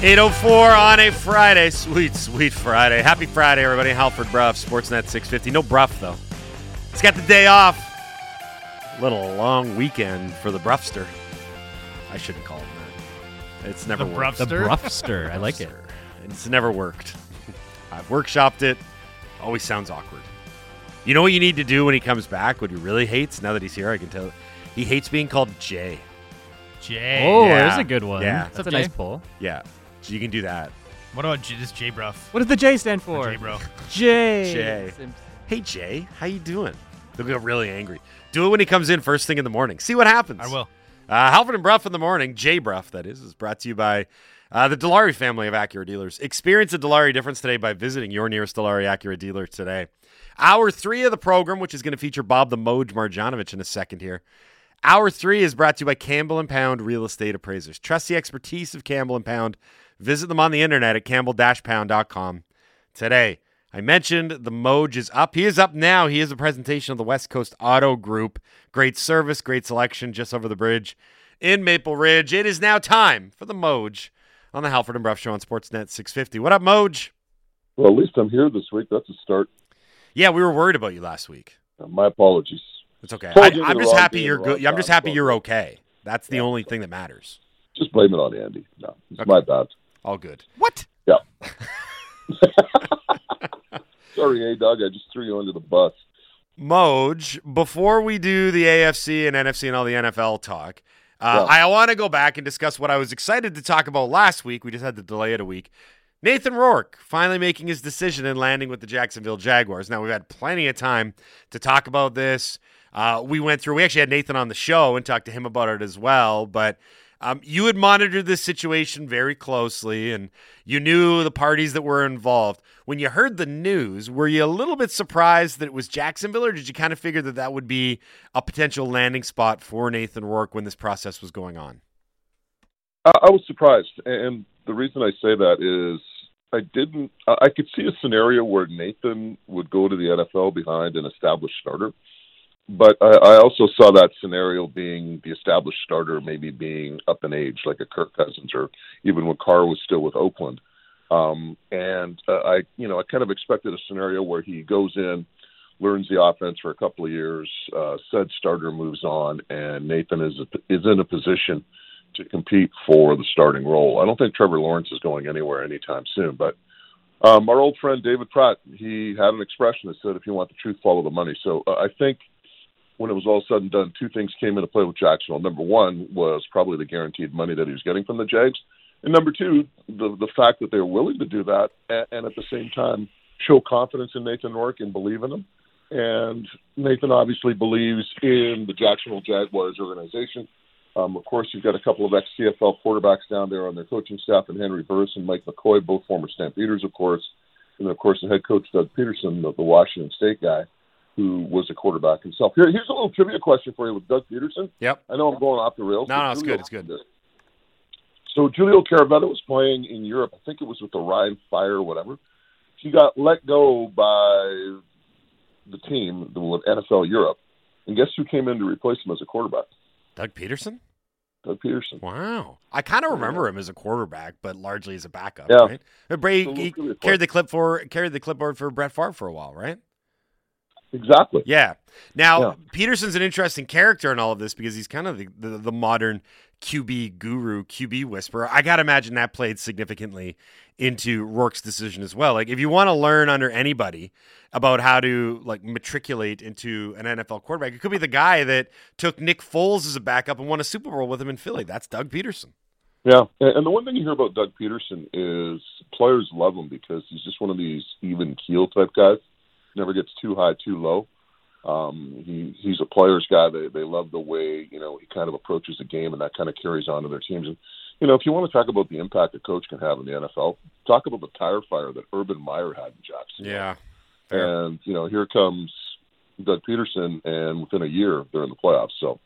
804 on a Friday. Sweet, sweet Friday. Happy Friday, everybody. Halford Brough, Sportsnet 650. No Brough, though. He's got the day off. Little long weekend for the Broughster. I shouldn't call him that. It's never The worked. Broughster? The Broughster. I like it. It's never worked. I've workshopped it. Always sounds awkward. You know what you need to do when he comes back? What he really hates, now that he's here, I can tell. He hates being called Jay. Jay. Oh, Yeah. there's a good one. Yeah. That's What's a up, nice pull. Yeah. So you can do that. What about J- this J Brough? What does the J stand for? J Bro. J. Jay. Simpson. Hey Jay, how you doing? They'll get really angry. Do it when he comes in first thing in the morning. See what happens. I will. Uh, Halford and Brough in the morning, Jay Brough, that is, is brought to you by uh, the Dilawri family of Acura dealers. Experience a Dilawri difference today by visiting your nearest Dilawri Acura dealer today. Hour three of the program, which is going to feature Bob the Moj Marjanovich in a second here. Hour three is brought to you by Campbell and Pound Real Estate Appraisers. Trust the expertise of Campbell and Pound. Visit them on the internet at campbell-pound.com today. I mentioned the Moj is up. He is up now. He is a presentation of the West Coast Auto Group. Great service, great selection just over the bridge in Maple Ridge. It is now time for the Moj on the Halford and Brough Show on Sportsnet 650. What up, Moj? Well, at least I'm here this week. That's a start. Yeah, we were worried about you last week. Uh, my apologies. It's okay. I, I'm just happy you're good. I'm just happy you're okay. That's the Yeah. only thing that matters. Just blame it on Andy. No, it's Okay. my bad. All good. What? Yeah. Sorry, A Doug. I just threw you under the bus. Moj, before we do the AFC and NFC and all the NFL talk, uh, Yeah. I want to go back and discuss what I was excited to talk about last week. We just had to delay it a week. Nathan Rourke finally making his decision and landing with the Jacksonville Jaguars. Now, we've had plenty of time to talk about this. Uh, we went through, we actually had Nathan on the show and talked to him about it as well. But um, you had monitored this situation very closely and you knew the parties that were involved. When you heard the news, were you a little bit surprised that it was Jacksonville, or did you kind of figure that that would be a potential landing spot for Nathan Rourke when this process was going on? I, was surprised, and the reason I say that is I didn't. I could see a scenario where Nathan would go to the NFL behind an established starter, but I, I also saw that scenario being the established starter maybe being up in age, like a Kirk Cousins, or even when Carr was still with Oakland. Um, and uh, I, you know, I kind of expected a scenario where he goes in, learns the offense for a couple of years, uh, said starter moves on, and Nathan is is in a position to compete for the starting role. I don't think Trevor Lawrence is going anywhere anytime soon, but um, our old friend David Pratt, he had an expression that said, "If you want the truth, follow the money." So uh, I think when it was all said and done, two things came into play with Jacksonville. Number one was probably the guaranteed money that he was getting from the Jags, and number two, the the fact that they were willing to do that, and, and at the same time show confidence in Nathan Rourke and believe in him. And Nathan obviously believes in the Jacksonville Jaguars organization. Um, of course, you've got a couple of ex-CFL quarterbacks down there on their coaching staff, and Henry Burris and Mike McCoy, both former Stampeders, of course, and of course the head coach Doug Pederson, the, the Washington State guy, who was a quarterback himself. Here, here's a little trivia question for you with Doug Pederson. Yep. I know I'm going off the rails. No, no, it's Julio- good, it's good. So Giulio Caravatta was playing in Europe. I think it was with the Rhein Fire or whatever. He got let go by the team, the NFL Europe, and guess who came in to replace him as a quarterback? Doug Pederson? Doug Pederson. Wow. I kind of remember him as a quarterback, but largely as a backup, Yeah. right? Brady So he carried the clip for carried the clipboard for Brett Favre for a while, right? Exactly. Yeah. Now Yeah. Pederson's an interesting character in all of this because he's kind of the, the, the modern QB guru, QB whisperer. I gotta imagine that played significantly into Rourke's decision as well. Like if you want to learn under anybody about how to like matriculate into an NFL quarterback, it could be the guy that took Nick Foles as a backup and won a Super Bowl with him in Philly. That's Doug Pederson. Yeah, and and the one thing you hear about Doug Pederson is players love him because he's just one of these even keel type guys. Never gets too high, too low. Um, he he's a player's guy. They they love the way you know he kind of approaches the game, and that kind of carries on to their teams. And you know, if you want to talk about the impact a coach can have in the NFL, talk about the tire fire that Urban Meyer had in Jackson. Yeah. and you know, here comes Doug Pederson, and within a year they're in the playoffs. So,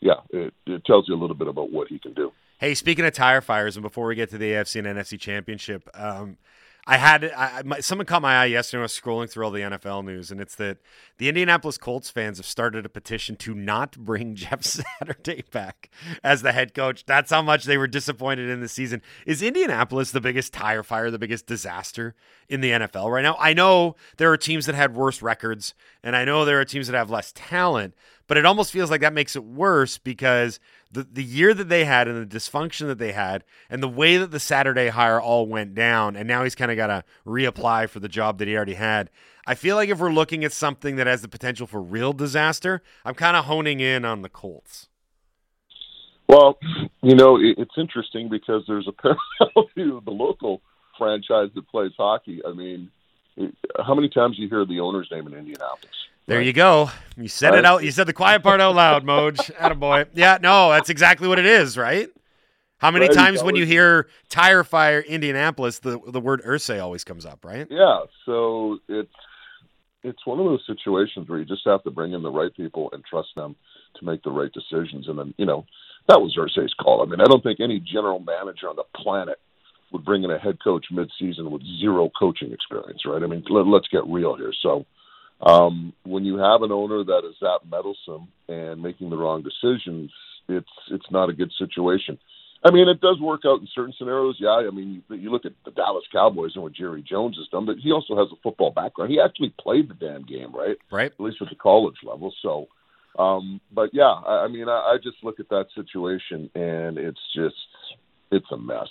yeah, it, it tells you a little bit about what he can do. Hey, speaking of tire fires, and before we get to the AFC and NFC championship, um, I had I, my, someone caught my eye yesterday. when I was scrolling through all the NFL news, and it's that the Indianapolis Colts fans have started a petition to not bring Jeff Saturday back as the head coach. That's how much they were disappointed in the season. Is Indianapolis the biggest tire fire, the biggest disaster in the NFL right now? I know there are teams that had worse records, and I know there are teams that have less talent, but it almost feels like that makes it worse because the, the year that they had and the dysfunction that they had and the way that the Saturday hire all went down, and now he's kind of got to reapply for the job that he already had. I feel like if we're looking at something that has the potential for real disaster, I'm kind of honing in on the Colts. Well, you know, it's interesting because there's a parallel to the local franchise that plays hockey. I mean, how many times do you hear the owner's name in Indianapolis? There you go. You said it out. You said the quiet part out loud, Moj. Attaboy. Yeah, no, that's exactly what it is, right? How many Right, times when you hear tire fire Indianapolis, the the word Irsay always comes up, right? Yeah, so it's it's one of those situations where you just have to bring in the right people and trust them to make the right decisions. And then, you know, that was Irsay's call. I mean, I don't think any general manager on the planet would bring in a head coach mid-season with zero coaching experience, right? I mean, let, let's get real here. So, um, when you have an owner that is that meddlesome and making the wrong decisions, it's it's not a good situation. I mean, it does work out in certain scenarios. Yeah, I mean, you, you look at the Dallas Cowboys and what Jerry Jones has done, but he also has a football background. He actually played the damn game, right? Right. At least at the college level. So, um, but yeah, I, I mean, I, I just look at that situation and it's just it's a mess.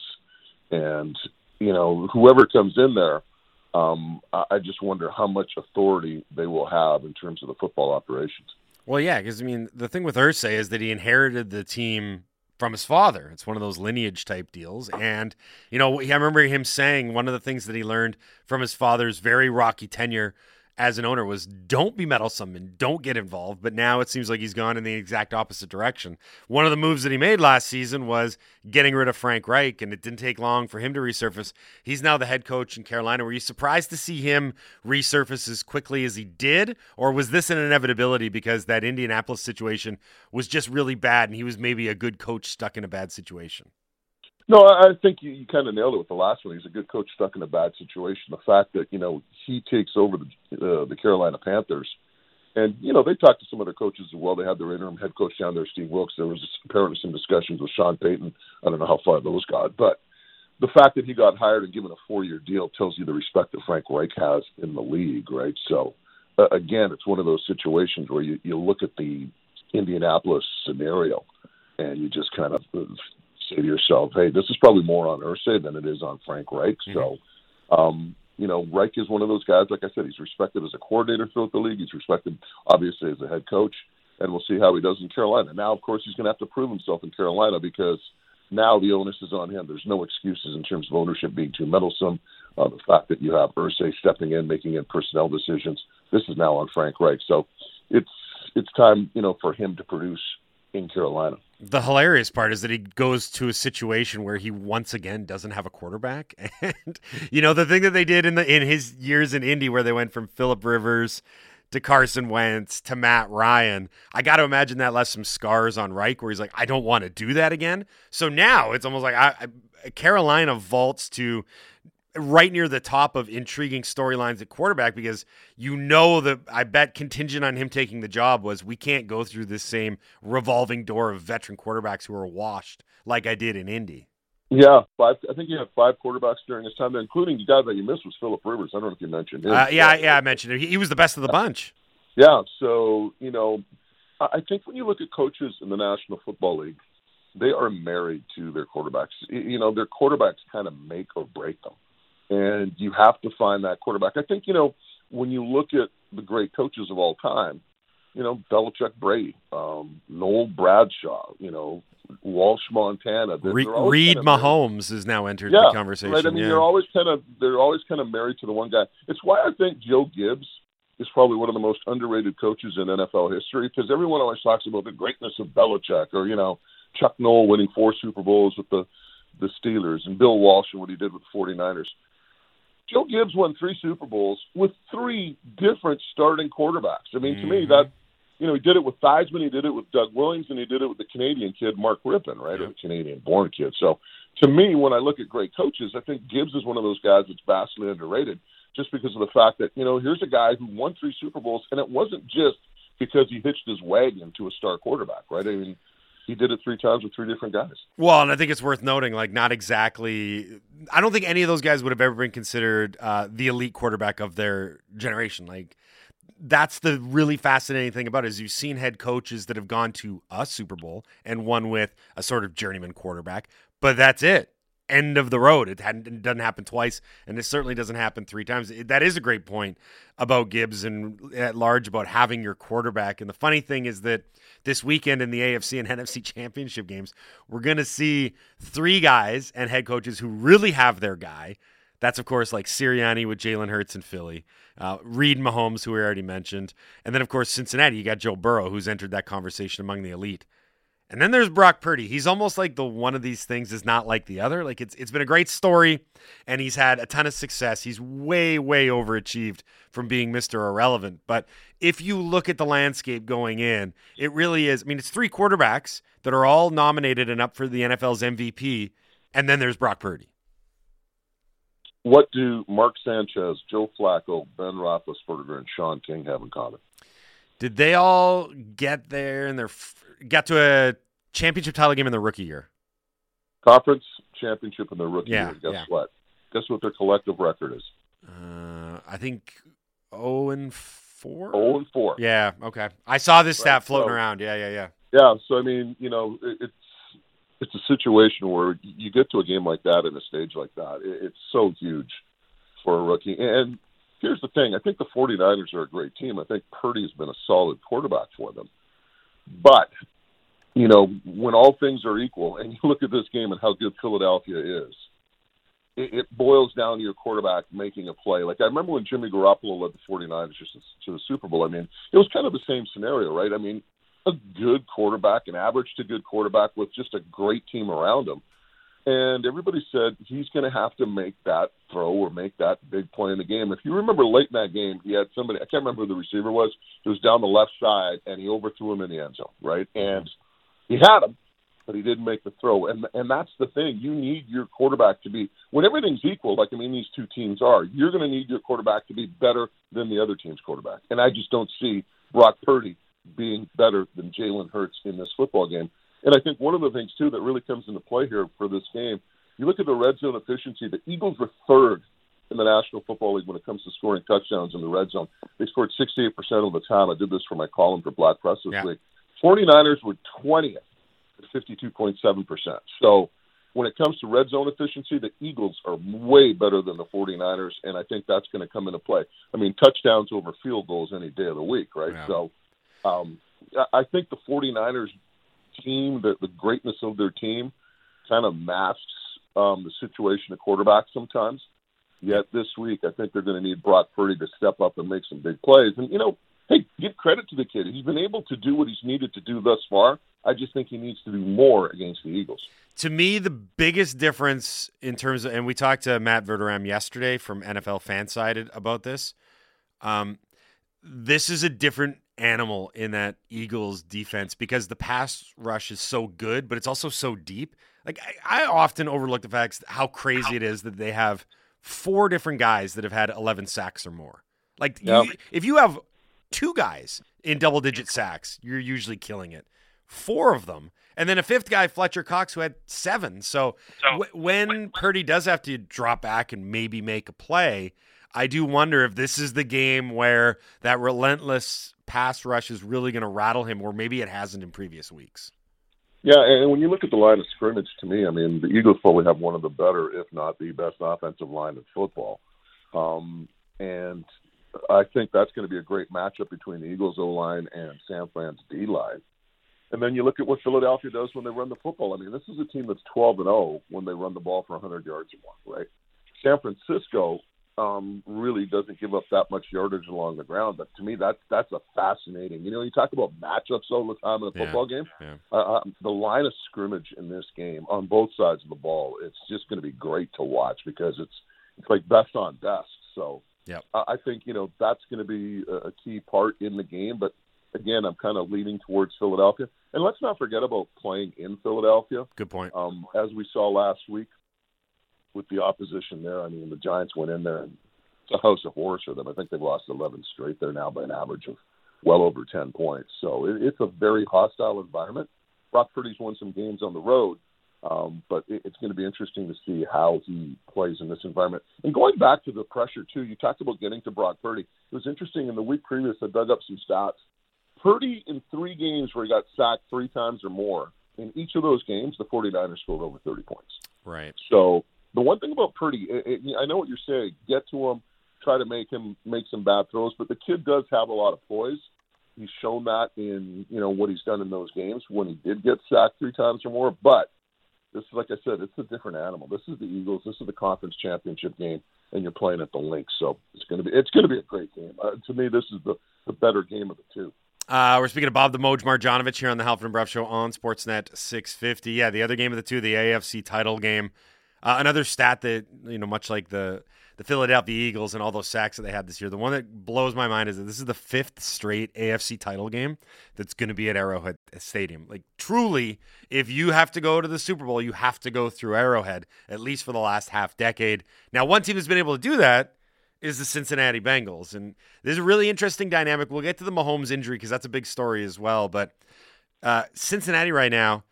And you know, whoever comes in there, um, I, just wonder how much authority they will have in terms of the football operations. Well, yeah, because I mean, the thing with Irsay is that he inherited the team from his father. It's one of those lineage type deals, and you know, I remember him saying one of the things that he learned from his father's very rocky tenure as an owner was don't be meddlesome and don't get involved. But now it seems like he's gone in the exact opposite direction. One of the moves that he made last season was getting rid of Frank Reich, and it didn't take long for him to resurface. He's now the head coach in Carolina. Were you surprised to see him resurface as quickly as he did, or was this an inevitability because that Indianapolis situation was just really bad and he was maybe a good coach stuck in a bad situation? No, I think you, you kind of nailed it with the last one. He's a good coach stuck in a bad situation. The fact that you know he takes over the uh, the Carolina Panthers, and you know they talked to some of their coaches as well. They had their interim head coach down there, Steve Wilks. There was apparently some discussions with Sean Payton. I don't know how far those got, but the fact that he got hired and given a four year deal tells you the respect that Frank Reich has in the league, right? So uh, again, it's one of those situations where you you look at the Indianapolis scenario, and you just kind of say to yourself, "Hey, this is probably more on Irsay than it is on Frank Reich." So, um, you know, Reich is one of those guys. Like I said, he's respected as a coordinator throughout the league. He's respected, obviously, as a head coach, and we'll see how he does in Carolina. Now, of course, he's going to have to prove himself in Carolina because now the onus is on him. There's no excuses in terms of ownership being too meddlesome. Uh, the fact that you have Irsay stepping in, making in personnel decisions. This is now on Frank Reich. So, it's it's time, you know, for him to produce in Carolina. The hilarious part is that he goes to a situation where he once again doesn't have a quarterback, and you know the thing that they did in the in his years in Indy, where they went from Philip Rivers to Carson Wentz to Matt Ryan. I got to imagine that left some scars on Reich, where he's like, I don't want to do that again. So now it's almost like I, I, Carolina vaults to right near the top of intriguing storylines at quarterback because you know that I bet contingent on him taking the job was we can't go through this same revolving door of veteran quarterbacks who are washed like I did in Indy. Yeah, five. I think you had five quarterbacks during his time there, including the guy that you missed was Philip Rivers. I don't know if you mentioned him. Uh, yeah, yeah, I mentioned it. He, he was the best of the bunch. Yeah, so you know, I think when you look at coaches in the National Football League, they are married to their quarterbacks. You know, their quarterbacks kind of make or break them, and you have to find that quarterback. I think you know when you look at the great coaches of all time, you know, Belichick, Brady, um, Noll Bradshaw, you know, Walsh, Montana. Re- Reid kind of married- Mahomes has now entered yeah, the conversation. Right. I mean, yeah. they're always kind of they're always kind of married to the one guy. It's why I think Joe Gibbs is probably one of the most underrated coaches in NFL history because everyone always talks about the greatness of Belichick or you know Chuck Noll winning four Super Bowls with the the Steelers and Bill Walsh and what he did with the 49ers. Joe Gibbs won three Super Bowls with three different starting quarterbacks. I mean, to me that you know, he did it with Theismann, he did it with Doug Williams, and he did it with the Canadian kid Mark Rypien, right? Yeah. Or the Canadian-born kid. So, to me, when I look at great coaches, I think Gibbs is one of those guys that's vastly underrated, just because of the fact that you know here's a guy who won three Super Bowls, and it wasn't just because he hitched his wagon to a star quarterback, right? I mean, he did it three times with three different guys. Well, and I think it's worth noting, like, not exactly. I don't think any of those guys would have ever been considered uh, the elite quarterback of their generation. Like, that's the really fascinating thing about it is you've seen head coaches that have gone to a Super Bowl and won with a sort of journeyman quarterback, but that's it. End of the road. It, it doesn't happen twice, and it certainly doesn't happen three times. It, that is a great point about Gibbs and at large about having your quarterback. And the funny thing is that this weekend in the AFC and NFC championship games, we're going to see three guys and head coaches who really have their guy. That's, of course, like Sirianni with Jalen Hurts in Philly, uh, Reid Mahomes, who we already mentioned. And then, of course, Cincinnati, you got Joe Burrow, who's entered that conversation among the elite. And then there's Brock Purdy. He's almost like the one of these things is not like the other. Like it's it's been a great story and he's had a ton of success. He's way way overachieved from being Mr. Irrelevant. But if you look at the landscape going in, it really is. I mean, it's three quarterbacks that are all nominated and up for the NFL's MVP and then there's Brock Purdy. What do Mark Sanchez, Joe Flacco, Ben Roethlisberger, and Shaun King have in common? Did they all get there and their got to a championship title game in their rookie year? Conference championship in their rookie Yeah, year. Guess yeah. what? Guess what their collective record is? Uh, I think 0 and 4. Oh and four. Yeah, okay. I saw this stat floating so- around. Yeah, yeah, yeah. Yeah, so I mean, you know, it, it's it's a situation where you get to a game like that in a stage like that. It, it's so huge for a rookie. And here's the thing: I think the 49ers are a great team. I think Purdy's been a solid quarterback for them. But you know, when all things are equal, and you look at this game and how good Philadelphia is, it, it boils down to your quarterback making a play. Like I remember when Jimmy Garoppolo led the 49ers just to the Super Bowl. I mean, it was kind of the same scenario, right? I mean, a good quarterback, an average to good quarterback with just a great team around him. And everybody said he's going to have to make that throw or make that big play in the game. If you remember late in that game, he had somebody, I can't remember who the receiver was, it was down the left side, and he overthrew him in the end zone, right? And he had him, but he didn't make the throw. And and that's the thing. You need your quarterback to be, when everything's equal, like I mean these two teams are, you're going to need your quarterback to be better than the other team's quarterback. And I just don't see Brock Purdy being better than Jalen Hurts in this football game. And I think one of the things too that really comes into play here for this game, you look at the red zone efficiency. The Eagles were third in the National Football League when it comes to scoring touchdowns in the red zone. They scored 68% of the time. I did this for my column for Black Press this Yeah. week. 49ers were 20th at 52.7%. So when it comes to red zone efficiency, the Eagles are way better than the 49ers, and I think that's going to come into play. I mean, touchdowns over field goals any day of the week, right? Yeah. So um, I- I think the 49ers team, the, the greatness of their team, kind of masks um, the situation at quarterback sometimes. Yet this week, I think they're going to need Brock Purdy to step up and make some big plays. And, you know, hey, give credit to the kid. He's been able to do what he's needed to do thus far. I just think he needs to do more against the Eagles. To me, the biggest difference in terms of, and we talked to Matt Verderame yesterday from NFL Fansided about this. Um, this is a different animal in that Eagles defense because the pass rush is so good, but it's also so deep. Like I, I often overlook the fact how crazy it is that they have four different guys that have had 11 sacks or more. Like Yep. you, if you have two guys in double digit sacks, you're usually killing it. Four of them, and then a fifth guy, Fletcher Cox, who had seven. So, w- when Purdy does have to drop back and maybe make a play, I do wonder if this is the game where that relentless pass rush is really going to rattle him, or maybe it hasn't in previous weeks. Yeah, and when you look at the line of scrimmage, to me, I mean, the Eagles probably have one of the better, if not the best, offensive line in football. Um, and I think that's going to be a great matchup between the Eagles O line and San Fran's D line. And then you look at what Philadelphia does when they run the football. I mean, this is a team that's 12 and 0 when they run the ball for 100 yards or more, right? San Francisco um, really doesn't give up that much yardage along the ground, but to me, that's that's a fascinating. You know, you talk about matchups all the time in a Yeah. football game Yeah. uh, uh, the line of scrimmage in this game on both sides of the ball, it's just going to be great to watch because it's it's like best on best. So Yep. I I think you know that's going to be a, a key part in the game. But again, I'm kind of leaning towards Philadelphia. And let's not forget about playing in Philadelphia. Good point. Um, as we saw last week with the opposition there, I mean, the Giants went in there and it's a house of horrors for them. I think they've lost 11 straight there now by an average of well over 10 points. So it, it's a very hostile environment. Brock Purdy's won some games on the road, um, but it, it's going to be interesting to see how he plays in this environment. And going back to the pressure, too, you talked about getting to Brock Purdy. It was interesting in the week previous, I dug up some stats. Purdy in three games where he got sacked three times or more, in each of those games, the 49ers scored over 30 points. Right. So the one thing about Purdy, it, it, I know what you're saying. Get to him, try to make him make some bad throws, but the kid does have a lot of poise. He's shown that in you know what he's done in those games when he did get sacked three times or more. But this is like I said, it's a different animal. This is the Eagles. This is the conference championship game, and you're playing at the Linc. So it's going to be it's to be a great game. Uh, to me, this is the the better game of the two. Uh, we're speaking of Bob the Moj Marjanovich here on the Halford and Brough Show on Sportsnet 650. Yeah, the other game of the two, the AFC title game. Uh, another stat that you know, much like the the Philadelphia Eagles and all those sacks that they had this year, the one that blows my mind is that this is the fifth straight AFC title game that's going to be at Arrowhead Stadium. Like truly, if you have to go to the Super Bowl, you have to go through Arrowhead at least for the last half decade. Now, one team has been able to do that is the Cincinnati Bengals. And there's a really interesting dynamic. We'll get to the Mahomes injury because that's a big story as well. But uh, Cincinnati right now,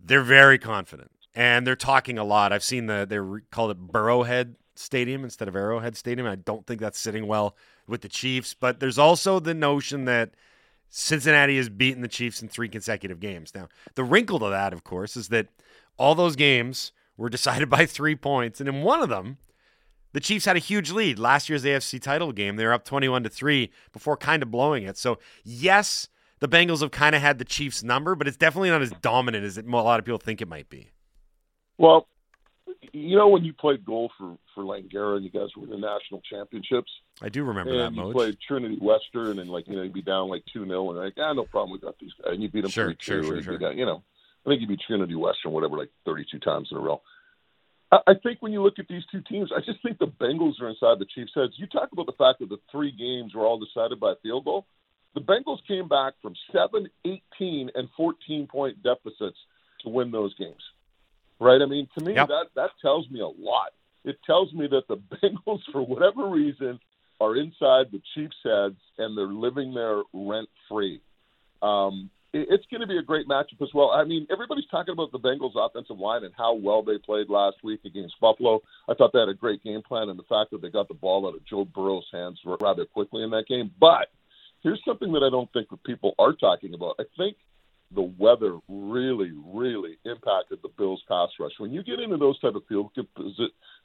they're very confident and they're talking a lot. I've seen the they called it Burrowhead Stadium instead of Arrowhead Stadium. I don't think that's sitting well with the Chiefs. But there's also the notion that Cincinnati has beaten the Chiefs in three consecutive games. Now, the wrinkle to that, of course, is that all those games were decided by three points, and in one of them the Chiefs had a huge lead last year's AFC title game. They were up 21 to 3 before kind of blowing it. So, yes, the Bengals have kind of had the Chiefs number, but it's definitely not as dominant as it, a lot of people think it might be. Well, you know when you played goal for for Langara and you guys were in the national championships. I do remember and that. You played Trinity Western and like you know you'd be down like two 0 and like ah no problem we got these guys and you beat them Sure, three sure, two sure, sure. you know I think you beat Trinity Western whatever like thirty two times in a row. I I think when you look at these two teams, I just think the Bengals are inside the Chiefs' heads. You talk about the fact that the three games were all decided by a field goal. The Bengals came back from 7, 18, and 14 point deficits to win those games. Right? I mean, to me, Yep. that, that tells me a lot. It tells me that the Bengals, for whatever reason, are inside the Chiefs' heads and they're living there rent free. Um, it- it's going to be a great matchup as well. I mean, everybody's talking about the Bengals' offensive line and how well they played last week against Buffalo. I thought they had a great game plan and the fact that they got the ball out of Joe Burrow's hands r- rather quickly in that game. But here's something that I don't think that people are talking about. I think the weather really, really impacted the Bills' pass rush. When you get into those type of field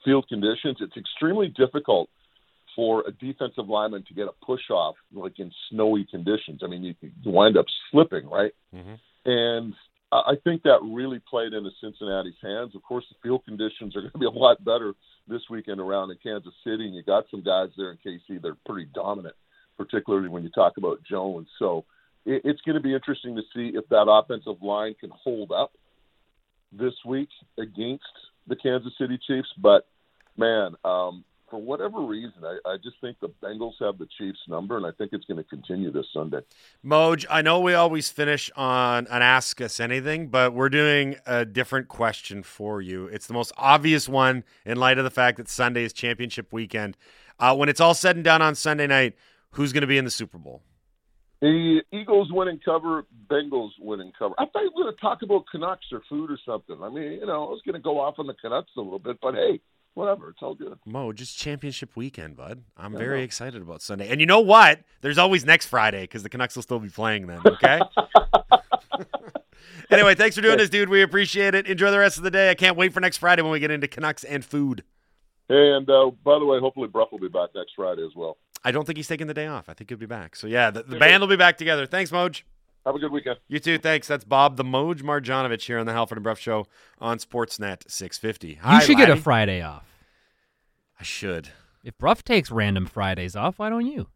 field conditions, it's extremely difficult for a defensive lineman to get a push off like in snowy conditions. I mean, you, you wind up slipping, right? Mhm. And I I think that really played into Cincinnati's hands. Of course, the field conditions are going to be a lot better this weekend around in Kansas City, and you got some guys there in KC that are pretty dominant, particularly when you talk about Jones. So it, it's going to be interesting to see if that offensive line can hold up this week against the Kansas City Chiefs. But man, um, for whatever reason, I, I just think the Bengals have the Chiefs number, and I think it's going to continue this Sunday. Moj, I know we always finish on an Ask Us Anything, but we're doing a different question for you. It's the most obvious one in light of the fact that Sunday is championship weekend. Uh, when it's all said and done on Sunday night, who's going to be in the Super Bowl? The Eagles win and cover, Bengals win and cover. I thought you were going to talk about Canucks or food or something. I mean, you know, I was going to go off on the Canucks a little bit, but hey, whatever, it's all good. Mo, just championship weekend, bud. I'm I very excited about Sunday. And you know what? There's always next Friday because the Canucks will still be playing then, okay? anyway, thanks for doing this, dude. We appreciate it. Enjoy the rest of the day. I can't wait for next Friday when we get into Canucks and food. And uh, by the way, hopefully Brough will be back next Friday as well. I don't think he's taking the day off. I think he'll be back. So, yeah, the, the band will be back together. Thanks, Moj. Have a good weekend. You too. Thanks. That's Bob the Moj Marjanovich here on the Halford and Brough Show on Sportsnet 650. Hi, you should get a Friday off. I should. If Brough takes random Fridays off, why don't you?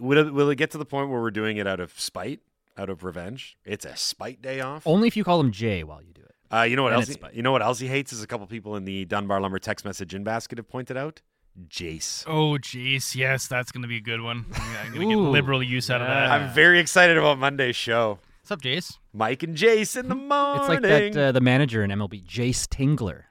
Will it, will it get to the point where we're doing it out of spite, out of revenge? It's a spite day off. Only if you call him Jay while you do it. Uh, you know what And else? He, you know what else he hates is a couple people in the Dunbar Lumber text message in basket have pointed out. Jace. Oh, Jace. Yes, that's going to be a good one. I'm going to get liberal use out of that. I'm very excited about Monday's show. What's up, Jace? Mike and Jace in the morning. It's like that uh, the manager in MLB, Jayce Tingler,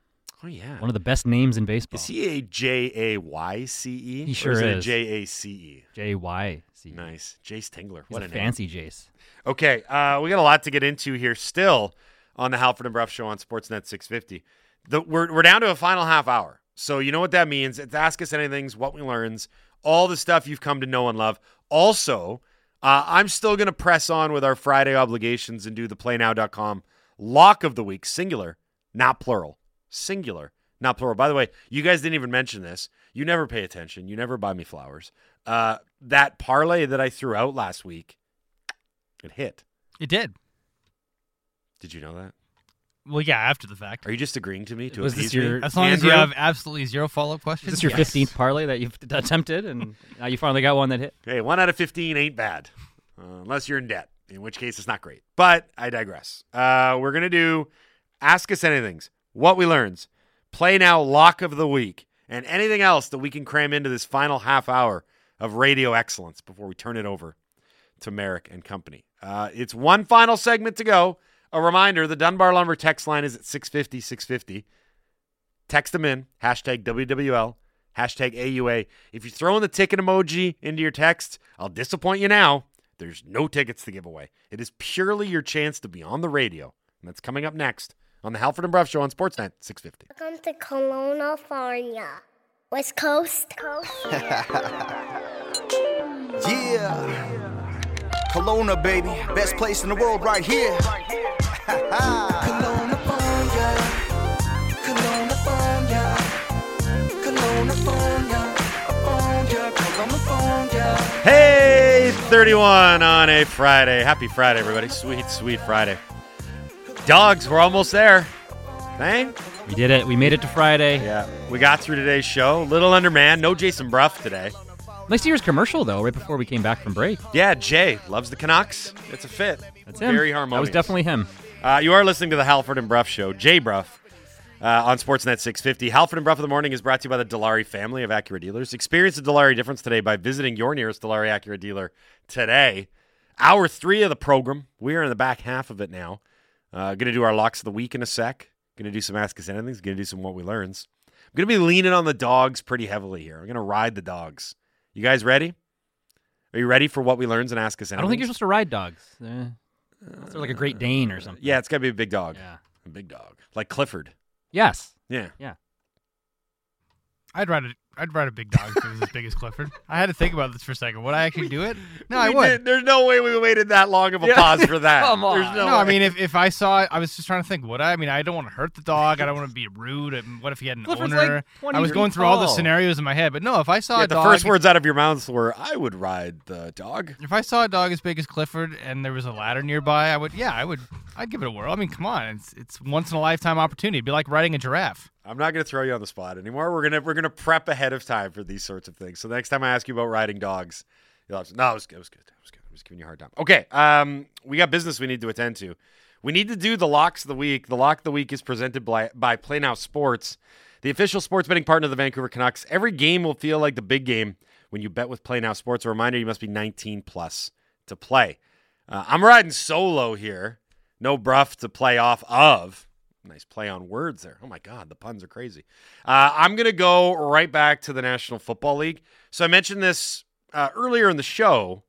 oh yeah. one of the best names in baseball. Is he a J A Y C E? He or sure is. Is. J A C E. J Y C. Nice, Jayce Tingler. He's What a a name. fancy Jace. Okay, uh, we got a lot to get into here still on the Halford and Brough Show on Sportsnet 650. The, we're, we're down to a final half hour. So you know what that means. It's Ask Us Anything's, What We Learns, all the stuff you've come to know and love. Also, uh, I'm still going to press on with our Friday obligations and do the playnow.com lock of the week, singular, not plural. Singular, not plural. By the way, you guys didn't even mention this. You never pay attention. You never buy me flowers. Uh, that parlay that I threw out last week, it hit. It did. Did you know that? Well, yeah, after the fact. Are you just agreeing to me to Was appease this your- me? As long as you Andrew? have absolutely zero follow up Is questions. this your yes. 15th parlay that you've attempted, and now you finally got one that hit? Hey, one out of 15 ain't bad, uh, unless you're in debt, in which case it's not great. But I digress. Uh, we're going to do Ask Us Anythings, What We Learns, Play Now Lock of the Week, and anything else that we can cram into this final half hour of radio excellence before we turn it over to Merrick and company. Uh, it's one final segment to go. A reminder the Dunbar Lumber text line is at 650 650. Text them in, hashtag WWL, hashtag AUA. If you throw in the ticket emoji into your text, I'll disappoint you now. There's no tickets to give away. It is purely your chance to be on the radio. And that's coming up next on the Halford and Brough Show on Sportsnet 650. Welcome to Kelowna, California. West Coast. Coast. Yeah. Kelowna, baby. Best place in the world right here. Hey, 31 on a Friday. Happy Friday, everybody. Sweet, sweet Friday. Dogs, we're almost there. Bang. We did it. We made it to Friday. Yeah, we got through today's show. Little underman, no Jason Brough today. Nice to hear his commercial though, right before we came back from break. Yeah, Jay loves the Canucks. It's a fit. That's him. Very That was definitely him. Uh, you are listening to the Halford and Brough Show. Jay Brough uh, on Sportsnet 650. Halford and Brough in the Morning is brought to you by the Dilawri family of Acura dealers. Experience the Dilawri difference today by visiting your nearest Dilawri Acura dealer today. Hour three of the program. We are in the back half of it now. Uh, going to do our locks of the week in a sec. Going to do some Ask Us Anything. Going to do some What We Learns. I'm going to be leaning on the dogs pretty heavily here. I'm going to ride the dogs. You guys ready? Are you ready for What We Learns and Ask Us Anything? I don't think you're supposed to ride dogs. Uh, they're like a Great Dane or something. Yeah, it's got to be a big dog. Yeah. A big dog. Like Clifford. Yes. Yeah. Yeah. I'd a, I'd ride a big dog if it was as big as Clifford. I had to think about this for a second. Would I actually do it? No, I would. there's no way we waited that long of a pause for that. Come on. There's no, No, I way. mean, if, if I saw it, I was just trying to think, would I? I mean, I don't want to hurt the dog. I don't want to be rude. And What if he had an Clifford's owner? like 20 I was going through all the tall. scenarios in my head. But no, if I saw Yeah, a the dog. first words out of your mouth were, "I would ride the dog." If I saw a dog as big as Clifford and there was a ladder nearby, I would, yeah, I would, I'd give it a whirl. I mean, come on, it's it's once in a lifetime opportunity. It'd be like riding a giraffe. I'm not going to throw you on the spot anymore. We're gonna we're gonna prep ahead of time for these sorts of things. So next time I ask you about riding dogs, you'll have to, no, it was good. It was good. It was good. I was giving you a hard time. Okay, um, we got business we need to attend to. We need to do the locks of the week. The lock of the week is presented by by Play Now Sports, the official sports betting partner of the Vancouver Canucks. Every game will feel like the big game when you bet with Play Now Sports. A reminder: you must be 19 plus to play. Uh, I'm riding solo here. No Brough to play off of. Nice play on words there. Oh my God, the puns are crazy. Uh, I'm going to go right back to the National Football League. So I mentioned this uh, earlier in the show.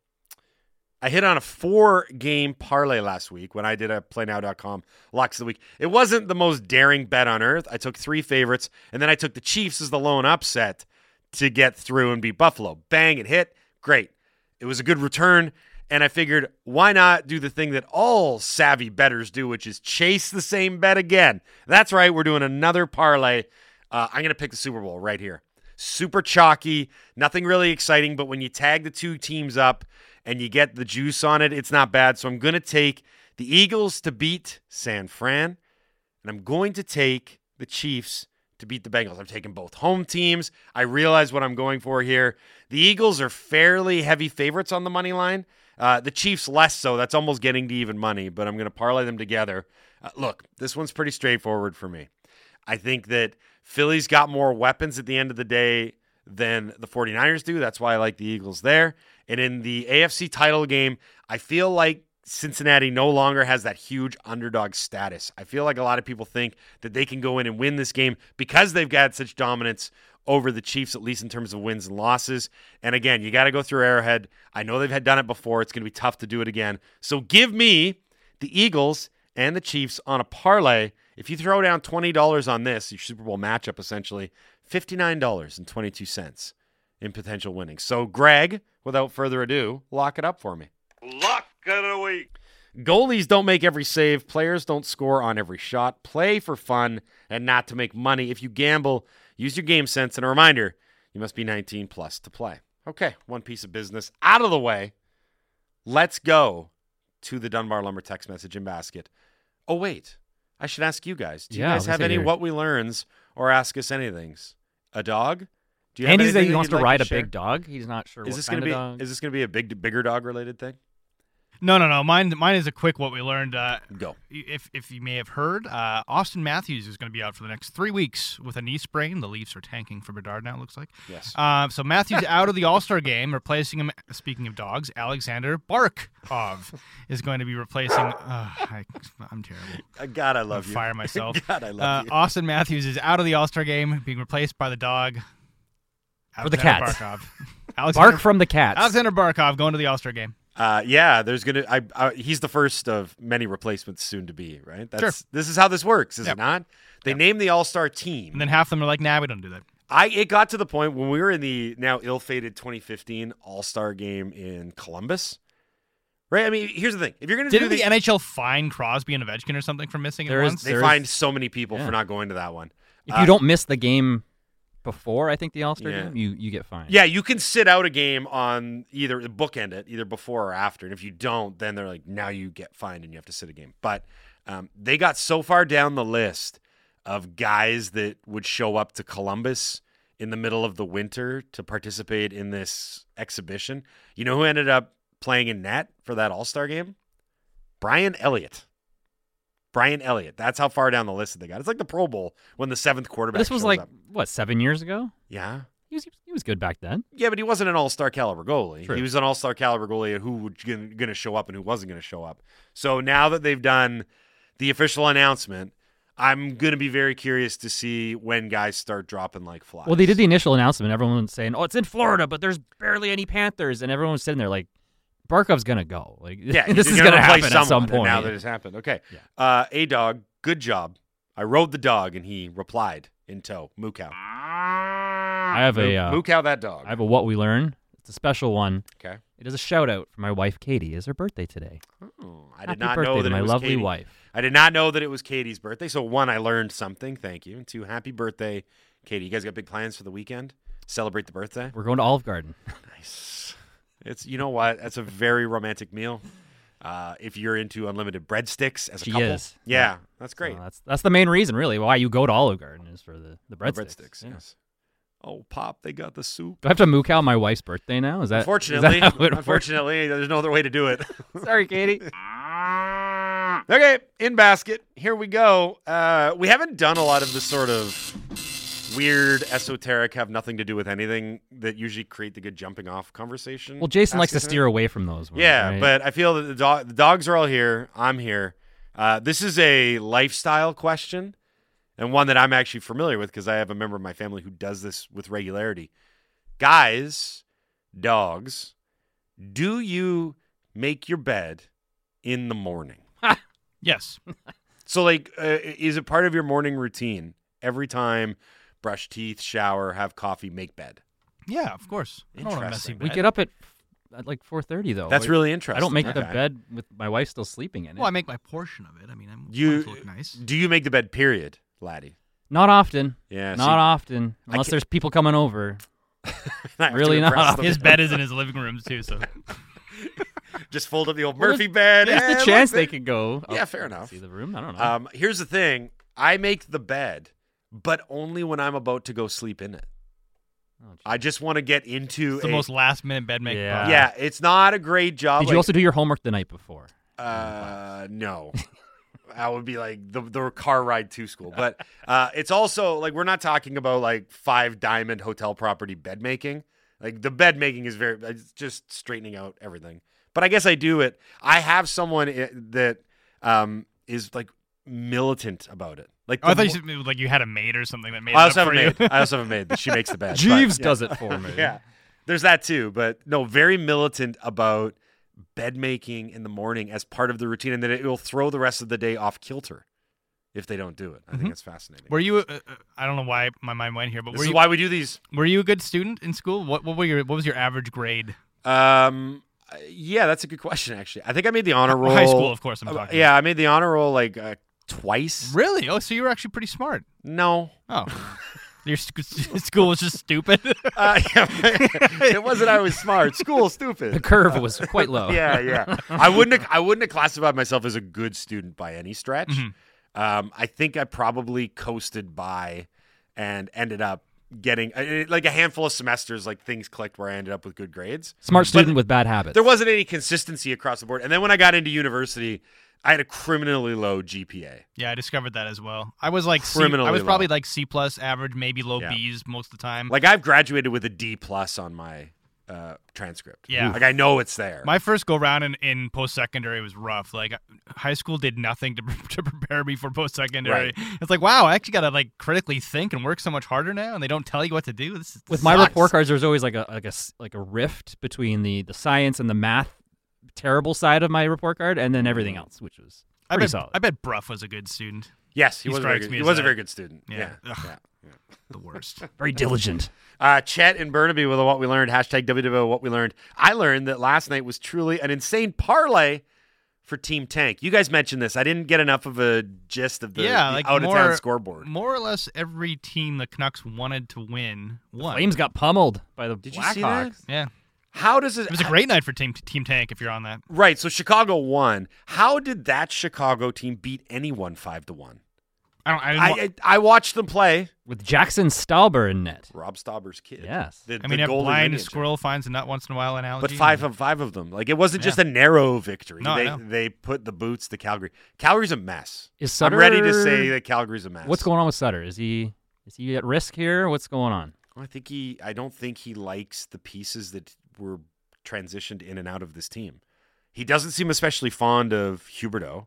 I hit on a four game parlay last week when I did a playnow.com locks of the week. It wasn't the most daring bet on earth. I took three favorites, and then I took the Chiefs as the lone upset to get through and beat Buffalo. Bang, it hit. Great. It was a good return. And I figured, why not do the thing that all savvy betters do, which is chase the same bet again? That's right. We're doing another parlay. Uh, I'm going to pick the Super Bowl right here. Super chalky, nothing really exciting, but when you tag the two teams up and you get the juice on it, it's not bad. So I'm going to take the Eagles to beat San Fran, and I'm going to take the Chiefs to beat the Bengals. I'm taking both home teams. I realize what I'm going for here. The Eagles are fairly heavy favorites on the money line. Uh, the Chiefs less so. That's almost getting to even money, but I'm going to parlay them together. Uh, look, this one's pretty straightforward for me. I think that Philly's got more weapons at the end of the day than the 49ers do. That's why I like the Eagles there. And in the AFC title game, I feel like Cincinnati no longer has that huge underdog status. I feel like a lot of people think that they can go in and win this game because they've got such dominance over the Chiefs, at least in terms of wins and losses. And again, you got to go through Arrowhead. I know they've had done it before. It's going to be tough to do it again. So give me the Eagles and the Chiefs on a parlay. If you throw down $20 on this, your Super Bowl matchup essentially, $59.22 in potential winnings. So, Greg, without further ado, lock it up for me. Lock of the week. Goalies don't make every save. Players don't score on every shot. Play for fun and not to make money. If you gamble, use your game sense. And a reminder, you must be 19 plus to play. Okay, one piece of business out of the way. Let's go to the Dunbar Lumber text message in basket. Oh, wait. I should ask you guys. Do you Yeah, guys have any you're- what we learns or ask us anythings? A dog? Do you have Andy's that he wants to like ride a share? big dog. He's not sure Is this gonna be is this gonna be a big bigger dog related thing? No, no, no. Mine, mine is a quick what we learned. Uh, Go. if if you may have heard, uh, Auston Matthews is going to be out for the next three weeks with a knee sprain. The Leafs are tanking for Bedard now. It looks like. Yes. Uh, so Matthews out of the All Star game, replacing him. Speaking of dogs, Aleksander Barkov is going to be replacing. Uh, I, I'm terrible. Uh, God, I I'm love you. fire myself. God, I love Uh, you. Auston Matthews is out of the All Star game, being replaced by the dog. For the Alexander cats. Barkov. Alexander, Bark from the cats. Aleksander Barkov going to the All Star game. Uh, yeah, there's gonna. I, I he's the first of many replacements soon to be. Right. That's Sure. this is how this works, is Yep. it not? They name the All Star team. And then half of them are like, "Nah, we don't do that." I it got to the point when we were in the now ill-fated 2015 All Star game in Columbus. Right. I mean, here's the thing: if you're gonna Didn't do the the, NHL fine Crosby and Ovechkin or something for missing There it is- once? they there find is- so many people Yeah. for not going to that one. if Uh, you don't miss the game before, I think the All Star Yeah. game, you you get fined. Yeah, you can sit out a game on either the bookend it, either before or after. And if you don't, then they're like, now you get fined and you have to sit a game. But um, they got so far down the list of guys that would show up to Columbus in the middle of the winter to participate in this exhibition. You know who ended up playing in net for that All Star game? Brian Elliott. Brian Elliott. That's how far down the list that they got. It's like the Pro Bowl when the seventh quarterback. this was like up. what seven years ago. yeah. He was he was good back then. Yeah, but he wasn't an all-star caliber goalie. True. He was an all-star caliber goalie who was going to show up and who wasn't going to show up. So now that they've done the official announcement, I'm going to be very curious to see when guys start dropping like flies. Well, they did the initial announcement. Everyone was saying, "Oh, it's in Florida, but there's barely any Panthers," and everyone was sitting there like, "Barkov's gonna go. Like, yeah, this is gonna gonna happen at some point." Now that it's happened, okay. Yeah. Uh, a dog, good job. I rode the dog, and he replied in tow. Moo cow. I have a Moo, uh, moo cow that dog. I have a what we learn. It's a special one. okay. It is a shout out for my wife Katie. It's her birthday today. Oh, I Happy did not birthday know that my it was lovely Katie. wife. I did not know that it was Katie's birthday. So one, I learned something. Thank you. And two, happy birthday, Katie. You guys got big plans for the weekend? Celebrate the birthday? We're going to Olive Garden. Nice. It's you know what? That's a very romantic meal. Uh, if you're into unlimited breadsticks as a She couple, is. yeah, Yeah. that's great. So that's that's the main reason, really, why you go to Olive Garden is for the the The breadsticks. Yeah. yes. Oh, pop! They got the soup. Do I have to moo cow my wife's birthday now? Is that Unfortunately, it works? unfortunately, there's no other way to do it. Sorry, Katie. Okay, in basket. Here we go. Uh, we haven't done a lot of the sort of weird, esoteric, have nothing to do with anything that usually create the good jumping off conversation. Well, Jason likes to steer away from those. Ones, Yeah, right? but I feel that the, the dogs are all here. I'm here. Uh, this is a lifestyle question, and one that I'm actually familiar with because I have a member of my family who does this with regularity. Guys, dogs, do you make your bed in the morning? Yes. So, like, uh, is it part of your morning routine every time? Brush teeth, shower, have coffee, make bed. Yeah, of course. I don't want a messy Interesting. we bed. get up at, at like four thirty though. That's Like, really interesting. I don't make the Okay. bed with my wife still sleeping in it. Well, I make my portion of it. I mean, I'm You to look nice. do you make the bed? Period, laddie. not often. Yeah, not see, often, unless can't- there's people coming over. I have to really not. impress them. His bed is in his living rooms too, so Just fold up the old Well, Murphy bed. There's the look, chance they they- could go. Yeah, up fair and enough. See the room. I don't know. Um, here's the thing: I make the bed, but only when I'm about to go sleep in it. Oh. I just want to get into it's the a- most last minute bed making. Yeah. Yeah, it's not a great job. Did you also do your homework the night before? Uh, no. that would be like the the car ride to school. But uh, it's also like we're not talking about like five diamond hotel property bed making. Like the bed making is very it's just straightening out everything. But I guess I do it. I have someone i- that um, is like militant about it. Like Oh, I thought you said like you had a maid or something that made I it also have a maid. I also have a maid that she makes the bed. but, Jeeves yeah. does it for me. Yeah. There's that too, but no, very militant about bed making in the morning as part of the routine, and that it will throw the rest of the day off kilter if they don't do it. I think it's fascinating. Were you? Uh, uh, I don't know why my mind went here, but this is you? why we do these. Were you a good student in school? What What were your What was your average grade? Um, uh, yeah, that's a good question. Actually, I think I made the honor roll. High school, of course. I'm Uh, talking. yeah, I made the honor roll like uh, twice. Really? Oh, so you were actually pretty smart. No, Oh, your sc- school was just stupid. uh, yeah, it wasn't. I was smart. School stupid. The curve was quite low. yeah, yeah. I wouldn't. Have, I wouldn't have classified myself as a good student by any stretch. Mm-hmm. Um, I think I probably coasted by and ended up getting uh, like a handful of semesters. Like things clicked where I ended up with good grades. Smart But student with bad habits. There wasn't any consistency across the board. And then when I got into university, I had a criminally low GPA. yeah, I discovered that as well. I was like C, I Criminally was probably low. like C plus average, maybe low Yeah. B's most of the time. Like I've graduated with a D plus on my uh, transcript. Yeah. like I know it's there. My first go round in, in post secondary was rough. Like high school did nothing to, to prepare me for post secondary. Right. It's like wow, I actually got to like critically think and work so much harder now, and they don't tell you what to do. This is, with my report cards, there's always like a like a s- like a rift between the the science and the math terrible side of my report card, and then everything else, which was I pretty bet, solid. I bet Brough was a good student. yes, he, He was a very good, me he was a very good student. Yeah. Yeah, Ugh. yeah. The worst. very diligent. Uh, Chet and Burnaby with a what we learned. Hashtag WWO what we learned. I learned that last night was truly an insane parlay for Team Tank. You guys mentioned this. I didn't get enough of a gist of the, yeah, the like out of more, town scoreboard. More or less every team the Canucks wanted to win won. Flames got pummeled by the Did you see that? Blackhawks. Yeah, How does it? it was a great night for Team Team Tank. If you're on that, Right. So Chicago won. How did that Chicago team beat anyone five to one? I don't. I, didn't I, wa- I I watched them play. with Jaxson Stauber in net. Rob Stauber's kid. Yes. The, I the mean, a golden blind lineage. squirrel finds a nut once in a while analogy. But five of five of them. Like it wasn't just a narrow victory. No, they know. they put the boots to Calgary. Calgary's a mess. Is Sutter I'm ready to say that Calgary's a mess. What's going on with Sutter? Is he is he at risk here? What's going on? I think he. I don't think he likes the pieces that were transitioned in and out of this team. He doesn't seem especially fond of Huberdeau.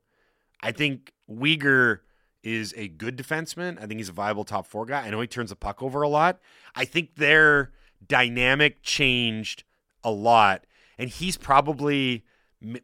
I think Weegar is a good defenseman. I think he's a viable top four guy. I know he turns the puck over a lot. I think their dynamic changed a lot, and he's probably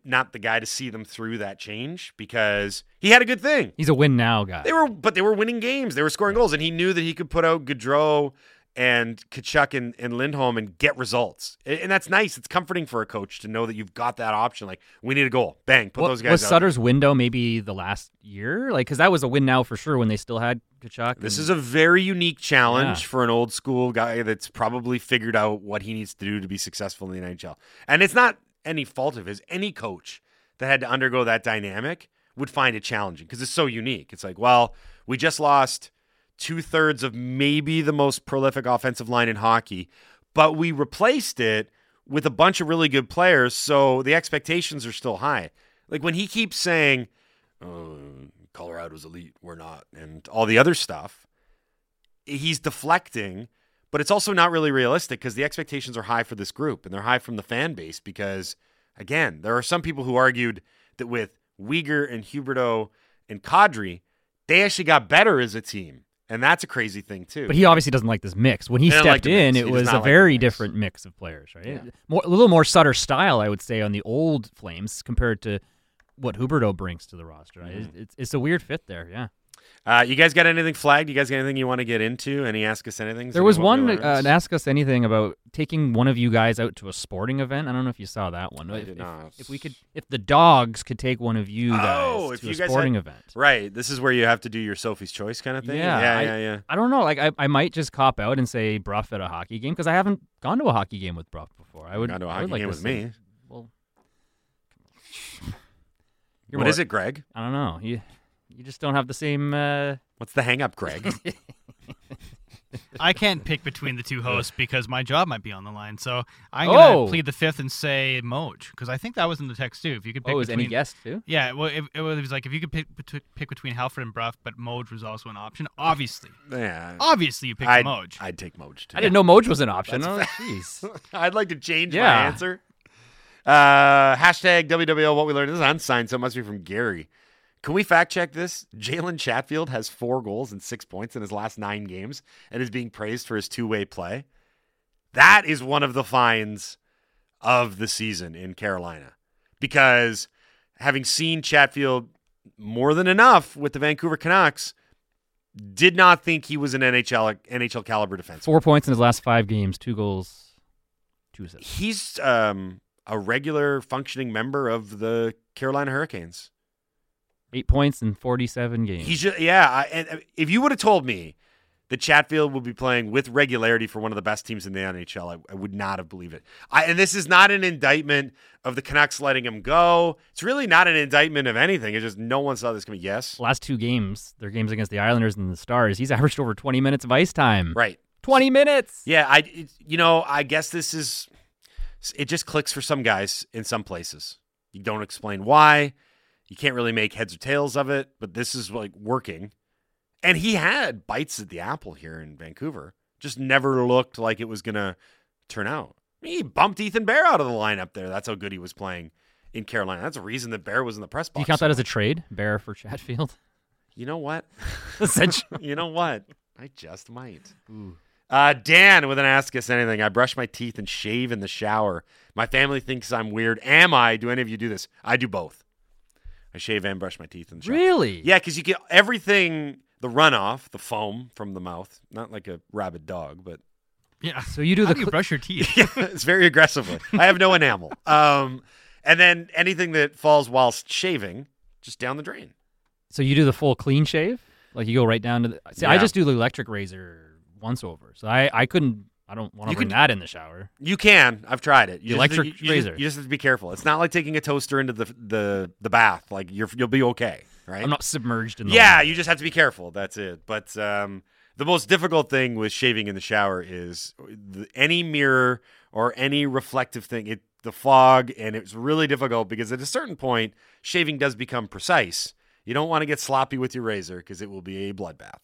not the guy to see them through that change because he had a good thing. He's a win now guy. They were, but they were winning games. They were scoring goals, and he knew that he could put out Gaudreau and Tkachuk and, and Lindholm and get results. And that's nice. It's comforting for a coach to know that you've got that option. Like we need a goal, bang, put Wa- those guys. was out Sutter's window maybe the last year? Like, because that was a win now for sure when they still had Tkachuk. This is a very unique challenge Yeah. for an old school guy that's probably figured out what he needs to do to be successful in the NHL. And it's not any fault of his. Any coach that had to undergo that dynamic would find it challenging because it's so unique. It's like, well, we just lost two thirds of maybe the most prolific offensive line in hockey, but we replaced it with a bunch of really good players. So the expectations are still high. Like when he keeps saying, oh, Colorado's elite, we're not, and all the other stuff, he's deflecting, but it's also not really realistic because the expectations are high for this group and they're high from the fan base because, again, there are some people who argued that with Weegar and Huberdeau and Kadri, they actually got better as a team. And that's a crazy thing, too. But he obviously doesn't like this mix. When he doesn't like stepped in, it was a like very different mix of players, right? Yeah. More, a little more Sutter style, I would say, on the old Flames compared to what Huberdeau brings to the roster. right? Mm-hmm. It's, it's a weird fit there, yeah. Uh, you guys got anything flagged? You guys got anything you want to get into? Any ask us anything? There was one uh, an ask us anything about taking one of you guys out to a sporting event. I don't know if you saw that one. I if, did not. if we could, if the dogs could take one of you guys Oh, if to you a guys sporting had- event. Right. This is where you have to do your Sophie's Choice kind of thing. Yeah, Yeah, I- yeah, yeah. I don't know. Like I, I might just cop out and say Brough at a hockey game because I haven't gone to a hockey game with Brough before. I would Gone to a I hockey would like game with see- me. Well, What is it, Greg? I don't know. You you just don't have the same. Uh, What's the hang up, Greg? I can't pick between the two hosts because my job might be on the line. So I'm gonna Oh. plead the fifth and say Moj because I think that was in the text too. If you could pick Oh, is between, any guest too? Yeah, well, it, it was like if you could pick pick between Halford and Brough, but Moj was also an option. Obviously, Yeah. obviously you picked I'd, Moj. I'd take Moj too. I didn't know Moj was an option. Oh, jeez. I'd like to change my answer. Uh, hashtag WWL what we learned. This is unsigned, so it must be from Gary. Can we fact check this? Jalen Chatfield has four goals and six points in his last nine games and is being praised for his two way play. That is one of the finds of the season in Carolina because having seen Chatfield more than enough with the Vancouver Canucks, did not think he was an NHL NHL caliber defenseman. Four points in his last five games, two goals, two assists. he's um, a regular functioning member of the Carolina Hurricanes. Eight points in 47 games. He's just, yeah. I, and if you would have told me that Chatfield would be playing with regularity for one of the best teams in the NHL, I, I would not have believed it. I, and this is not an indictment of the Canucks letting him go. It's really not an indictment of anything. It's just no one saw this coming. Yes, last two games, their games against the Islanders and the Stars, he's averaged over 20 minutes of ice time. right. 20 minutes. Yeah, I it, you know, I guess this is it just clicks for some guys in some places. You don't explain why. You can't really make heads or tails of it, but this is like working. And he had bites at the apple here in Vancouver. Just never looked like it was going to turn out. He bumped Ethan Bear out of the lineup there. That's how good he was playing in Carolina. That's a reason that Bear was in the press box. Do you count that as a trade? Bear for Chatfield? You know what? Essentially. you know what? I just might. Uh, Dan with an ask us anything. I brush my teeth and shave in the shower. My family thinks I'm weird. Am I? Do any of you do this? I do both. I shave and brush my teeth in the shower. Really? Yeah, because you get everything, the runoff, the foam from the mouth. Not like a rabid dog, but yeah. So you do How the do you cl- brush your teeth? it's very aggressively. I have no enamel. Um, and then anything that falls whilst shaving, just down the drain. so you do the full clean shave? Like you go right down to the See, I just do the electric razor once over. So I I couldn't I don't want to bring could- that in the shower. You can. I've tried it. You The electric you, you razor. Just, you just have to be careful. It's not like taking a toaster into the the the bath. Like you're you'll be okay, right? I'm not submerged in the yeah, water. you just have to be careful. That's it. But um, the most difficult thing with shaving in the shower is the, any mirror or any reflective thing. It the fog, and it's really difficult because at a certain point, shaving does become precise. You don't want to get sloppy with your razor because it will be a bloodbath.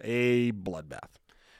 A bloodbath.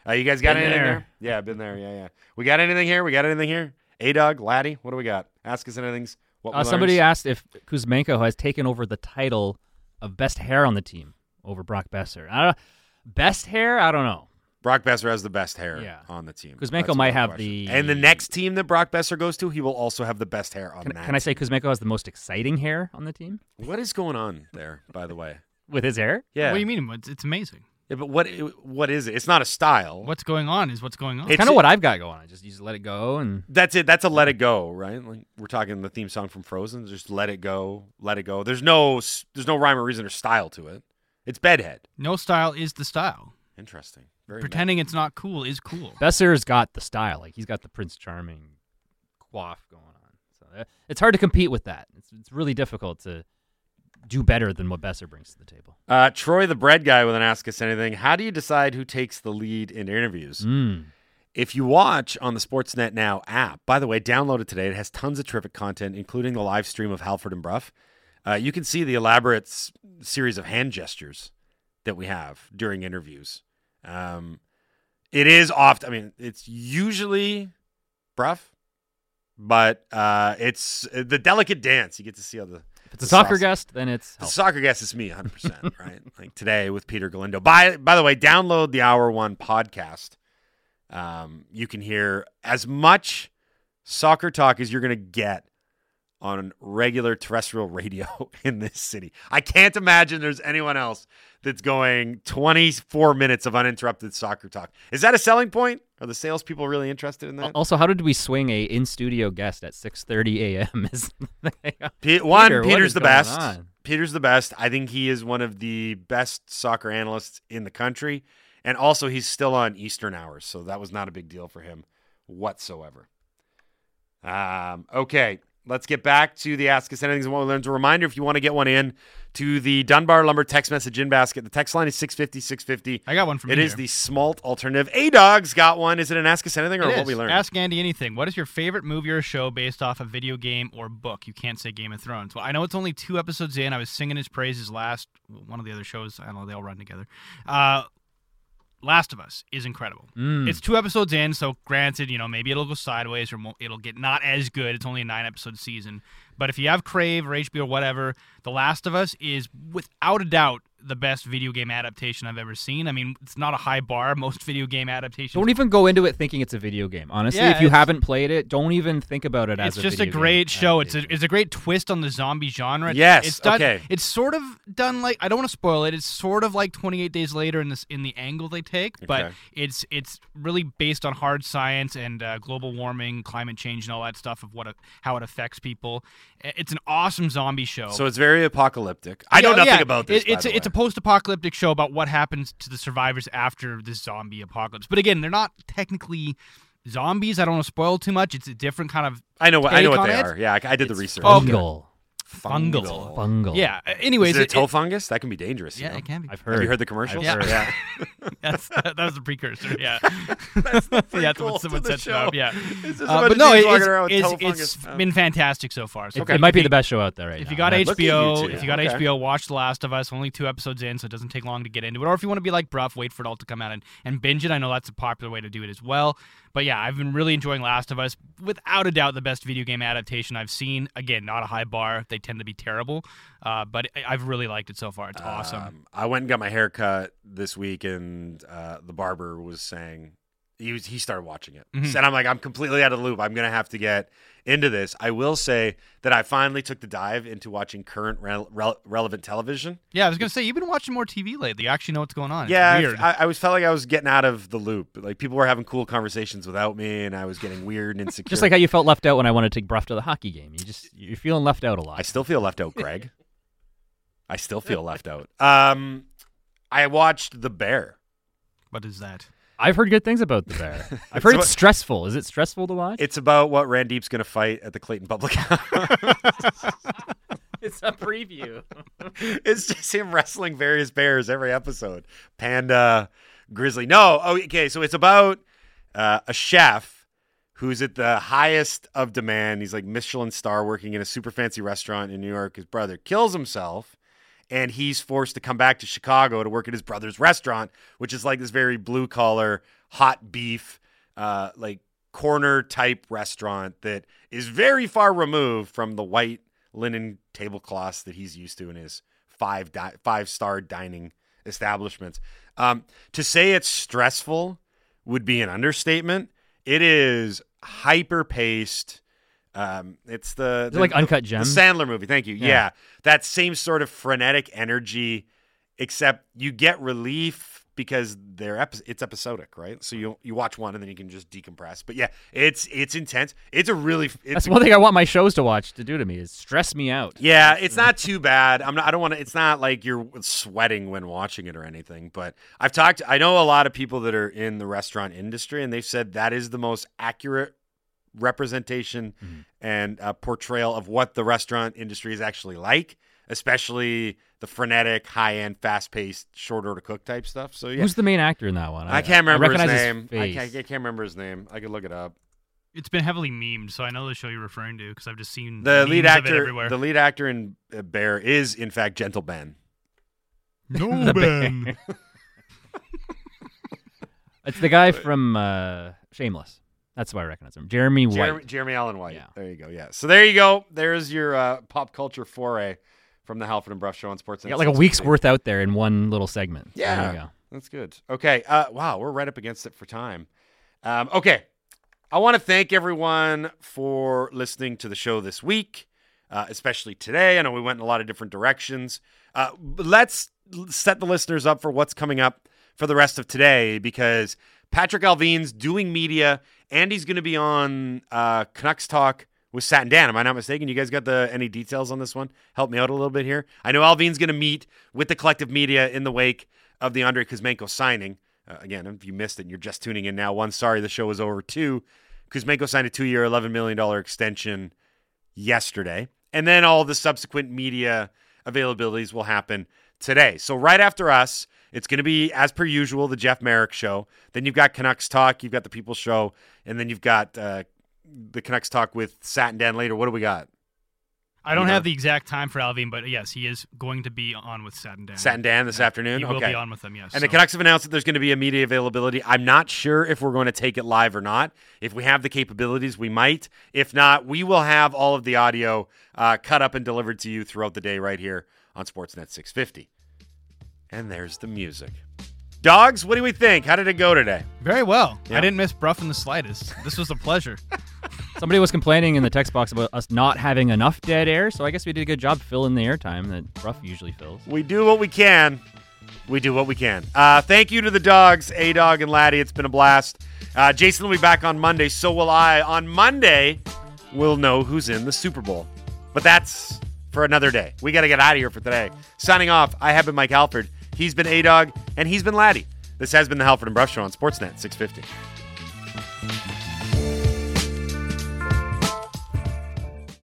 Uh, you guys got Been anything there. there? Yeah, been there. Yeah, yeah. We got anything here? We got anything here? A Dog, Laddie, what do we got? Ask us anything. What Uh, somebody asked if Kuzmenko has taken over the title of best hair on the team over Brock Boeser. I don't, best hair? I don't know. Brock Boeser has the best hair Yeah. on the team. Kuzmenko That's might have question. the- And the next team that Brock Boeser goes to, he will also have the best hair on Can, that. can I say Kuzmenko has the most exciting hair on the team what is going on there? By the way, with his hair? yeah. What do you mean? It's, it's amazing. Yeah, but what what is it? It's not a style. What's going on is what's going on. It's- Kind of what I've got going. On. I just you just let it go and That's it. That's a let it go, right? Like we're talking the theme song from Frozen. Just let it go, let it go. There's no there's no rhyme or reason or style to it. It's bedhead. no style is the style. Interesting. Very Pretending it's not cool is cool. Boeser's got the style. Like he's got the Prince Charming quaff going on. So uh, it's hard to compete with that. It's it's really difficult to do better than what Boeser brings to the table. Uh, Troy, the bread guy, with an ask us anything. How do you decide who takes the lead in interviews? Mm. If you watch on the Sportsnet Now app, by the way, download it today. It has tons of terrific content, including the live stream of Halford and Brough. Uh, you can see the elaborate s- series of hand gestures that we have during interviews. Um, it is oft. I mean, it's usually Brough, but uh, it's uh, the delicate dance. You get to see all the it's a The soccer sauce. guest, then it's the health. soccer guest It's me, 100, percent right? Like today with Peter Galindo. By by the way, download the Hour One podcast. Um, you can hear as much soccer talk as you're going to get on regular terrestrial radio in this city. I can't imagine there's anyone else that's going 24 minutes of uninterrupted soccer talk. Is that a selling point? Are the salespeople really interested in that? Also, how did we swing a in studio guest at 6:30 a.m.? Is Pe- one, Peter, Peter's the best. on? Peter's the best. I think he is one of the best soccer analysts in the country. And also, he's still on Eastern hours. So that was not a big deal for him whatsoever. Um, okay. Let's get back to the Ask Us Anything and What We Learned. A reminder if you want to get one in to the Dunbar Lumber text message in basket, the text line is 650 650. I got one from It is here. the Smalt alternative. A Dog's got one. Is it an Ask Us Anything or It what is. we learned? Ask Andy anything. What is your favorite movie or show based off a video game or book? You can't say Game of Thrones. Well, I know it's only two episodes in. I was singing his praises last one of the other shows. I don't know. They all run together. Uh, Last of Us is incredible. Mm. It's two episodes in, so granted, you know maybe it'll go sideways or it'll get not as good. It's only a nine episode season, but if you have Crave or HBO or whatever, The Last of Us is without a doubt the best video game adaptation I've ever seen. I mean, it's not a high bar. Most video game adaptations Don't even go into it thinking it's a video game. Honestly, Yeah, if you haven't played it, don't even think about it as it's just a video game great show. It's a it's a great twist on the zombie genre. It's- Yes, it's done, okay. It's sort of done like I don't want to spoil it. It's sort of like 28 Days Later in this in the angle they take, but it's it's really based on hard science and uh, global warming, climate change, and all that stuff of what it- how it affects people. It's an awesome zombie show. So it's very apocalyptic. I know nothing yeah. about this. It- it's by a, the it's a way. Post-apocalyptic show about what happens to the survivors after the zombie apocalypse. But again, they're not technically zombies. I don't want to spoil too much. It's a different kind of I know what I know what they it. are. Yeah, I, I did the It's research. Okay. Fungal. fungal. Fungal. Yeah. uh, Anyways, Is it a it- toe it- fungus? That can be dangerous. you yeah, know? it can be. I've heard. Have you heard the commercials? I've heard. Yeah. That's, that was the precursor. Yeah, that's, the yeah, that's prequel what someone to the sets it up. Yeah, It's just a Uh, but no, dudes it- walking it's, it's, it's fungus. Oh. been fantastic so far. So It, it might be the best show out there right If now. you got That's- Look at you HBO, if you got Okay. HBO, watch The Last of Us. Only two episodes in, so it doesn't take long to get into it. Or if you want to be like Brough, wait for it all to come out and, and binge it. I know that's a popular way to do it as well. But yeah, I've been really enjoying Last of Us. Without a doubt, the best video game adaptation I've seen. Again, not a high bar. They tend to be terrible, uh, but I've really liked it so far. It's awesome. Um, I went and got my hair cut this week, and uh, the barber was saying he was he started watching it, Mhm. and I'm like, I'm completely out of the loop. I'm gonna have to get into this. I will say that I finally took the dive into watching current rel- rel- relevant television. Yeah, I was gonna say you've been watching more TV lately. You actually know what's going on. It's yeah, weird. I, I was felt like I was getting out of the loop. Like people were having cool conversations without me, and I was getting weird and insecure. Just like how you felt left out when I wanted to take Brough to the hockey game. You just you're feeling left out a lot. I still feel left out, Greg. I still feel left out. Um, I watched The Bear. what is that? I've heard good things about the bear. I've heard what- it's stressful. Is it stressful to watch? It's about what Randeep's going to fight at the Clayton Public House. it's a preview. it's just him wrestling various bears every episode. Panda, grizzly. No, oh, okay. So it's about uh, a chef who's at the highest of demand. He's like Michelin star, working in a super fancy restaurant in New York. His brother kills himself, and he's forced to come back to Chicago to work at his brother's restaurant, which is like this very blue collar, hot beef, uh, like corner type restaurant that is very far removed from the white linen tablecloths that he's used to in his five di- five star dining establishments. Um, to say it's stressful would be an understatement. It is hyper paced. Um, it's the, Is the it like Uncut the Gems? Sandler movie. Thank you. Yeah. Yeah. that same sort of frenetic energy, except you get relief because they're epi- it's episodic, right? So you you watch one and then you can just decompress. But yeah, it's it's intense. It's a really it's That's one thing I want my shows to watch to do to me is stress me out. yeah, it's not too bad. I'm not. I don't want to. It's not like you're sweating when watching it or anything. But I've talked. I know a lot of people that are in the restaurant industry, and they've said that is the most accurate representation Mhm. and uh, portrayal of what the restaurant industry is actually like, especially the frenetic, high end, fast paced, short order cook type stuff. So yeah, Who's the main actor in that one? I can't remember his recognize name. I can't, I can't remember his name. I could look it up. It's been heavily memed, so I know the show you're referring to because I've just seen The lead memes of it actor, everywhere. the lead actor in uh, Bear is in fact Gentle Ben. no The Ben. It's the guy from uh, Shameless. That's why I recognize him. Jeremy White. Jeremy, Jeremy Allen White. Yeah. There you go. Yeah. So there you go. There's your uh, pop culture foray from the Halford and Brough Show on Sports. You got like a week's worth out there in one little segment. Yeah. There you go. That's good. Okay. Uh, wow, we're right up against it for time. Um, okay. I want to thank everyone for listening to the show this week, uh, especially today. I know we went in a lot of different directions. Uh, let's set the listeners up for what's coming up for the rest of today because Patrik Allvin's doing media and he's going to be on uh, Canucks Talk with Sat and Dan. Am I not mistaken? You guys got the any details on this one? Help me out a little bit here. I know Alvin's going to meet with the collective media in the wake of the Andrei Kuzmenko signing. Uh, again, if you missed it and you're just tuning in now, one, sorry the show is over. Two, Kuzmenko signed a two year, $11 million extension yesterday. And then all the subsequent media availabilities will happen today. So, right after us, it's going to be, as per usual, the Jeff Merrick show. Then you've got Canucks Talk, you've got the People Show, and then you've got uh, the Canucks Talk with Sat and Dan later. What do we got? I don't You know? have the exact time for Allvin, but yes, he is going to be on with Sat and Dan. Sat and Dan this afternoon? He will be on with them, yes. And the so- Canucks have announced that there's going to be a media availability. I'm not sure if we're going to take it live or not. If we have the capabilities, we might. If not, we will have all of the audio uh, cut up and delivered to you throughout the day right here on Sportsnet 650. And there's the music. Dogs, what do we think? How did it go today? Very well. Yeah. I didn't miss Brough in the slightest. This was a pleasure. Somebody was complaining in the text box about us not having enough dead air, so I guess we did a good job filling the airtime that Brough usually fills. We do what we can. We do what we can. Uh, thank you to the dogs, A Dog and Laddie. It's been a blast. Uh, Jason will be back on Monday. So will I. On Monday, we'll know who's in the Super Bowl. But that's for another day. We got to get out of here for today. Signing off, I have been Mike Halford. He's been A Dog, and he's been Laddie. This has been the Halford and Brough Show on Sportsnet 650.